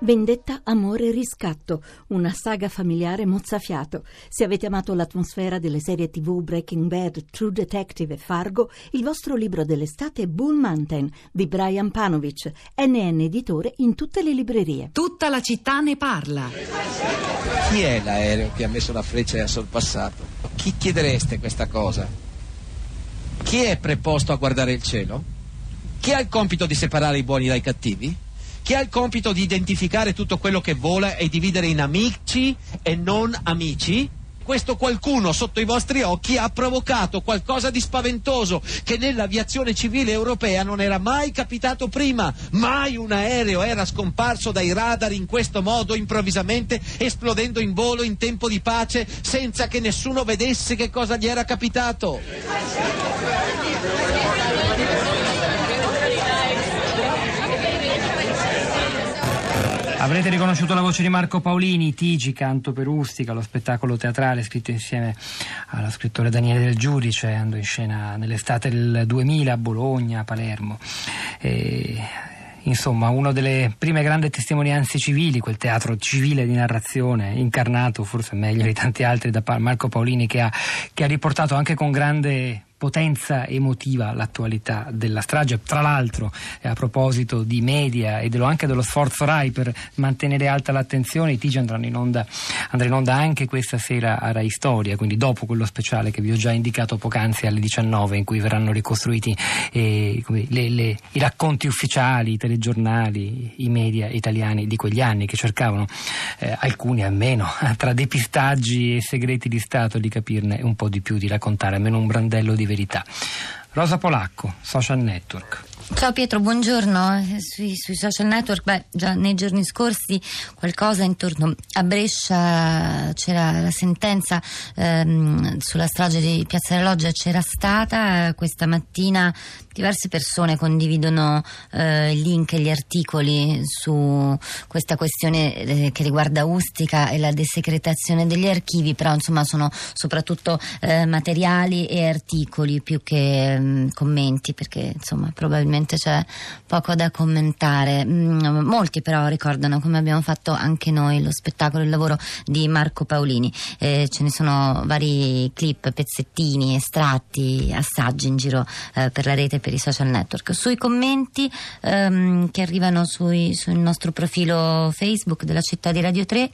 Vendetta, amore e riscatto, una saga familiare mozzafiato. Se avete amato l'atmosfera delle serie tv Breaking Bad, True Detective e Fargo, il vostro libro dell'estate è Bull Mountain di Brian Panovic, NN editore in tutte le librerie. Tutta la città ne parla. Chi è l'aereo che ha messo la freccia e ha sorpassato? Chi chiedereste questa cosa? Chi è preposto a guardare il cielo? Chi ha il compito di separare i buoni dai cattivi? Chi ha il compito di identificare tutto quello che vola e dividere in amici e non amici? Questo qualcuno sotto i vostri occhi ha provocato qualcosa di spaventoso che nell'aviazione civile europea non era mai capitato prima. Mai un aereo era scomparso dai radar in questo modo improvvisamente, esplodendo in volo in tempo di pace senza che nessuno vedesse che cosa gli era capitato. Avrete riconosciuto la voce di Marco Paolini, Tigi, Canto per Ustica, lo spettacolo teatrale scritto insieme allo scrittore Daniele Del Giudice, andò in scena nell'estate del 2000 a Bologna, a Palermo. E insomma, una delle prime grandi testimonianze civili, quel teatro civile di narrazione, incarnato forse meglio di tanti altri da Marco Paolini, che ha, che ha riportato anche con grande potenza emotiva l'attualità della strage. Tra l'altro, a proposito di media e dello, anche dello sforzo RAI per mantenere alta l'attenzione, i TG andranno in onda, andrà in onda anche questa sera a RAI Storia, quindi dopo quello speciale che vi ho già indicato poc'anzi alle 19, in cui verranno ricostruiti eh, le, le, i racconti ufficiali, i telegiornali, i media italiani di quegli anni che cercavano, eh, alcuni almeno, tra depistaggi e segreti di Stato, di capirne un po' di più, di raccontare almeno un brandello di verità. Rosa Polacco, Social Network. Ciao Pietro, buongiorno. Eh, sui, sui, social network, beh, già nei giorni scorsi qualcosa intorno a Brescia c'era la sentenza ehm, sulla strage di Piazza della Loggia, c'era stata questa mattina diverse persone condividono eh, link e gli articoli su questa questione eh, che riguarda Ustica e la desecretazione degli archivi, però insomma sono soprattutto eh, materiali e articoli più che mh, mm, commenti perché insomma probabilmente c'è poco da commentare. Mm, molti però ricordano come abbiamo fatto anche noi lo spettacolo, il lavoro di Marco Paolini. Eh, ce ne sono vari clip, pezzettini, estratti, assaggi in giro eh, per la rete per i social network. Sui commenti ehm, che arrivano sui, sul nostro profilo Facebook della città di Radio 3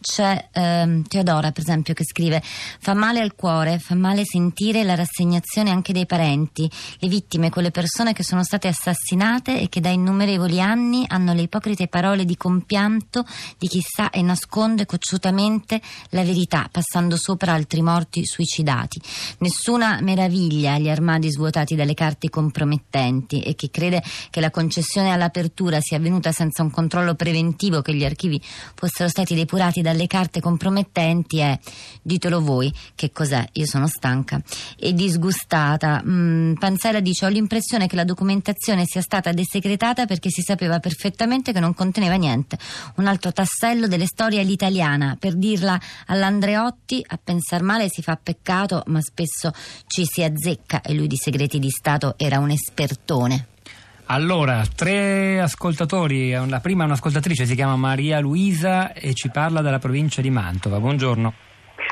c'è ehm, Teodora, per esempio, che scrive: Fa male al cuore, fa male sentire la rassegnazione anche dei parenti, le vittime, quelle persone che sono state assassinate e che da innumerevoli anni hanno le ipocrite parole di compianto di chi sa e nasconde cocciutamente la verità, passando sopra altri morti suicidati. Nessuna meraviglia gli armadi svuotati dalle carte compromettenti compromettenti e chi crede che la concessione all'apertura sia avvenuta senza un controllo preventivo che gli archivi fossero stati depurati dalle carte compromettenti è, ditelo voi, che cos'è? Io sono stanca e disgustata. Mm, Panzera dice ho l'impressione che la documentazione sia stata desecretata perché si sapeva perfettamente che non conteneva niente. Un altro tassello delle storie all'italiana. Per dirla all'Andreotti, a pensar male si fa peccato, ma spesso ci si azzecca e lui di segreti di Stato era un un espertone. Allora, tre ascoltatori, la prima è un'ascoltatrice, si chiama Maria Luisa e ci parla dalla provincia di Mantova. Buongiorno.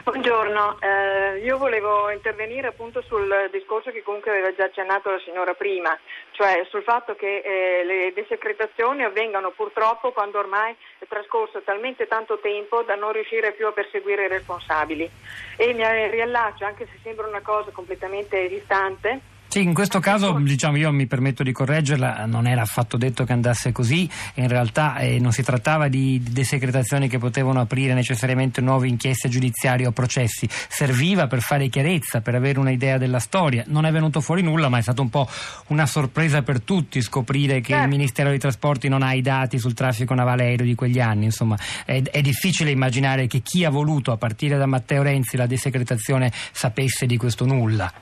Buongiorno, eh, io volevo intervenire appunto sul discorso che comunque aveva già accennato la signora prima, cioè sul fatto che eh, le desecretazioni avvengano purtroppo quando ormai è trascorso talmente tanto tempo da non riuscire più a perseguire i responsabili. E mi riallaccio, anche se sembra una cosa completamente distante, sì, in questo caso diciamo, io mi permetto di correggerla, non era affatto detto che andasse così, in realtà eh, non si trattava di desecretazioni che potevano aprire necessariamente nuove inchieste giudiziarie o processi, serviva per fare chiarezza, per avere un'idea della storia, non è venuto fuori nulla ma è stato un po' una sorpresa per tutti scoprire che il Ministero dei Trasporti non ha i dati sul traffico navale aereo di quegli anni, insomma. È, è difficile immaginare che chi ha voluto a partire da Matteo Renzi la desecretazione sapesse di questo nulla.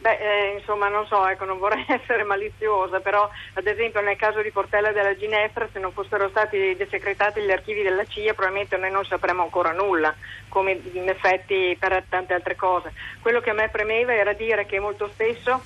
Beh, eh, insomma, non so, ecco, non vorrei essere maliziosa, però ad esempio nel caso di Portella della Ginefra, se non fossero stati desecretati gli archivi della CIA, probabilmente noi non sapremmo ancora nulla, come in effetti per tante altre cose. Quello che a me premeva era dire che molto spesso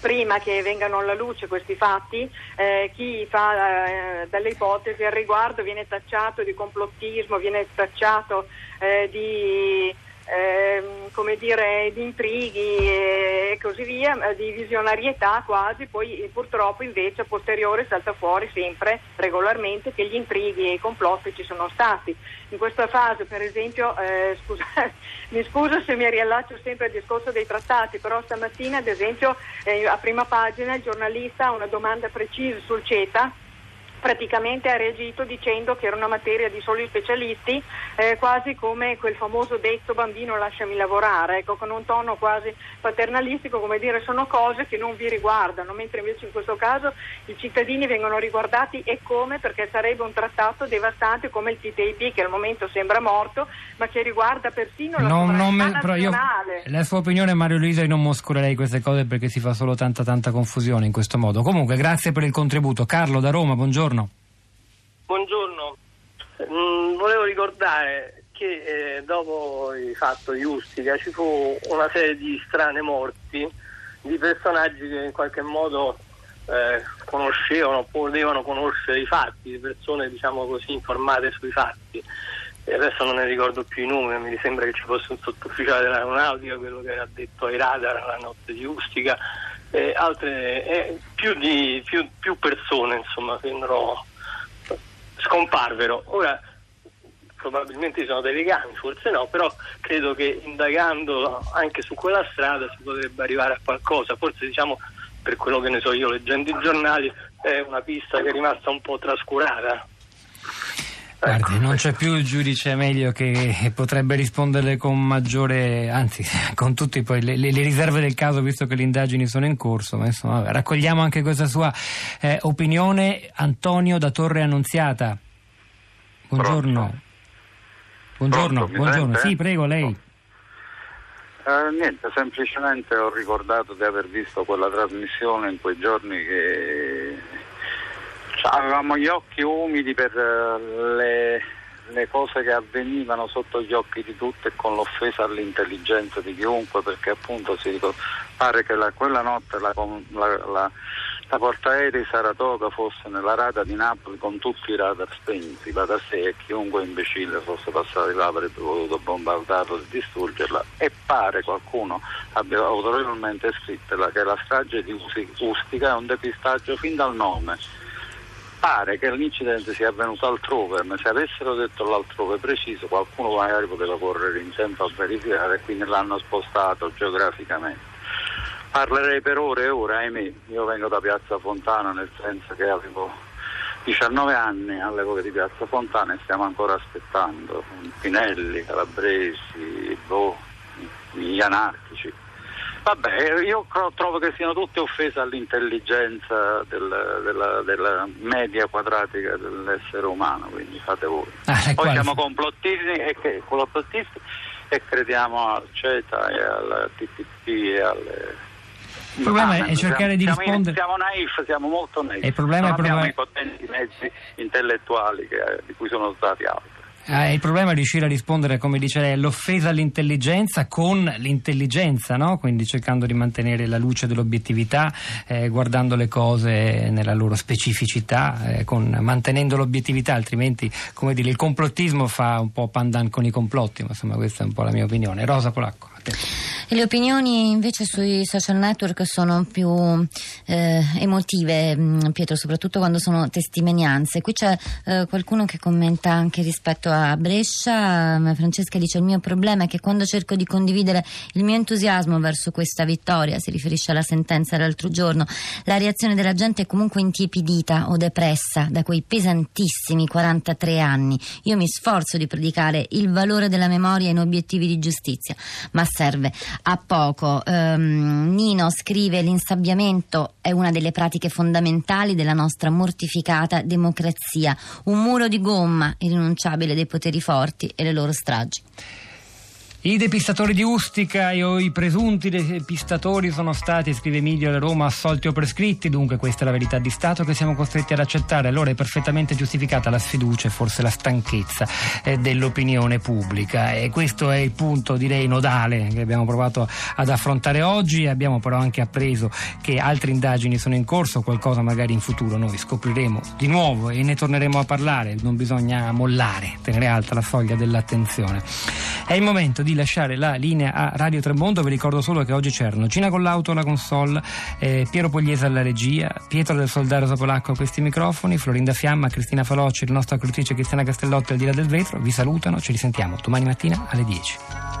prima che vengano alla luce questi fatti, eh, chi fa eh, delle ipotesi al riguardo viene tacciato di complottismo, viene tacciato eh, di Ehm, come dire, di intrighi e così via, di visionarietà quasi, poi purtroppo invece a posteriore salta fuori sempre regolarmente che gli intrighi e i complotti ci sono stati. In questa fase, per esempio, eh, scusa, mi scuso se mi riallaccio sempre al discorso dei trattati, però stamattina, ad esempio, eh, a prima pagina il giornalista ha una domanda precisa sul CETA praticamente ha reagito dicendo che era una materia di soli specialisti, eh, quasi come quel famoso detto bambino lasciami lavorare, ecco, con un tono quasi paternalistico, come dire sono cose che non vi riguardano, mentre invece in questo caso i cittadini vengono riguardati e come perché sarebbe un trattato devastante come il TTIP che al momento sembra morto, ma che riguarda persino la non, non me, nazionale. Io, la sua opinione Mario Luisa io non moscolerei queste cose perché si fa solo tanta tanta confusione in questo modo. Comunque grazie per il contributo. Carlo da Roma, buongiorno. Buongiorno, mm, volevo ricordare che eh, dopo il fatto di Ustica ci fu una serie di strane morti di personaggi che in qualche modo eh, conoscevano, potevano conoscere i fatti, di persone diciamo così informate sui fatti. E adesso non ne ricordo più i nomi, mi sembra che ci fosse un sottufficiale dell'aeronautica, quello che era detto ai radar la notte di Ustica, e altre, eh, più, di, più, più persone insomma vennero scomparvero. Ora probabilmente ci sono dei legami, forse no, però credo che indagando anche su quella strada si potrebbe arrivare a qualcosa. Forse diciamo, per quello che ne so io leggendo i giornali, è una pista che è rimasta un po' trascurata. Guardi, ecco. non c'è più il giudice meglio che potrebbe risponderle con maggiore, anzi, con tutte le, le, riserve del caso, visto che le indagini sono in corso. Ma insomma, raccogliamo anche questa sua eh, opinione. Antonio da Torre Annunziata. Buongiorno. Pronto? Buongiorno, Pronto, buongiorno. Sì, prego, lei. Uh, niente, semplicemente ho ricordato di aver visto quella trasmissione in quei giorni che avevamo gli occhi umidi per eh, le, le, cose che avvenivano sotto gli occhi di tutti e con l'offesa all'intelligenza di chiunque perché appunto si pare che la, quella notte la, la, la, la portaerei Saratoga fosse nella rada di Napoli con tutti i radar spenti, va da sé e chiunque imbecille fosse passato di là avrebbe voluto bombardarla e distruggerla. E pare qualcuno abbia autorevolmente scritto che la strage di Ustica è un depistaggio fin dal nome pare che l'incidente sia avvenuto altrove, ma se avessero detto l'altrove preciso qualcuno magari poteva correre in tempo a verificare e quindi l'hanno spostato geograficamente. Parlerei per ore e ore, ahimè, io vengo da Piazza Fontana nel senso che avevo 19 anni all'epoca di Piazza Fontana e stiamo ancora aspettando. Pinelli, Calabresi, boh, gli anarchici Vabbè, io trovo che siano tutte offese all'intelligenza del, della, della, media quadratica dell'essere umano, quindi fate voi. Ah, Poi siamo complottisti e, che, complottisti e crediamo al CETA e al TTP e alle... Il problema ah, è cercare di siamo, rispondere. Siamo naif, siamo molto naif. il problema non è abbiamo i potenti mezzi intellettuali che, di cui sono stati altri. Eh, il problema è riuscire a rispondere, come dice lei, all'offesa all'intelligenza con l'intelligenza, no? quindi cercando di mantenere la luce dell'obiettività, eh, guardando le cose nella loro specificità, eh, con, mantenendo l'obiettività, altrimenti come dire, il complottismo fa un po' pandan con i complotti, ma insomma questa è un po' la mia opinione. Rosa Polacco. E le opinioni invece sui social network sono più eh, emotive, mm, Pietro, soprattutto quando sono testimonianze. Qui c'è eh, qualcuno che commenta anche rispetto a Brescia. Francesca dice: Il mio problema è che quando cerco di condividere il mio entusiasmo verso questa vittoria, si riferisce alla sentenza dell'altro giorno, la reazione della gente è comunque intiepidita o depressa da quei pesantissimi 43 anni. Io mi sforzo di predicare il valore della memoria in obiettivi di giustizia, ma serve a poco. Um, Nino scrive l'insabbiamento è una delle pratiche fondamentali della nostra mortificata democrazia, un muro di gomma irrinunciabile dei poteri forti e le loro stragi. I depistatori di Ustica o i presunti depistatori sono stati, scrive Emilio da Roma, assolti o prescritti, dunque questa è la verità di Stato che siamo costretti ad accettare. Allora è perfettamente giustificata la sfiducia e forse la stanchezza eh, dell'opinione pubblica. E questo è il punto, direi, nodale che abbiamo provato ad affrontare oggi. Abbiamo però anche appreso che altre indagini sono in corso, qualcosa magari in futuro noi scopriremo di nuovo e ne torneremo a parlare. Non bisogna mollare, tenere alta la soglia dell'attenzione. È il momento di lasciare la linea a Radio Tremondo, vi ricordo solo che oggi c'erano Gina Collauto alla console, eh, Piero Pogliese alla regia, Pietro del Soldaro Zapolacco a questi microfoni, Florinda Fiamma, Cristina Falocci, la nostra curatrice Cristiana Castellotti al di là del vetro, vi salutano, ci risentiamo domani mattina alle 10.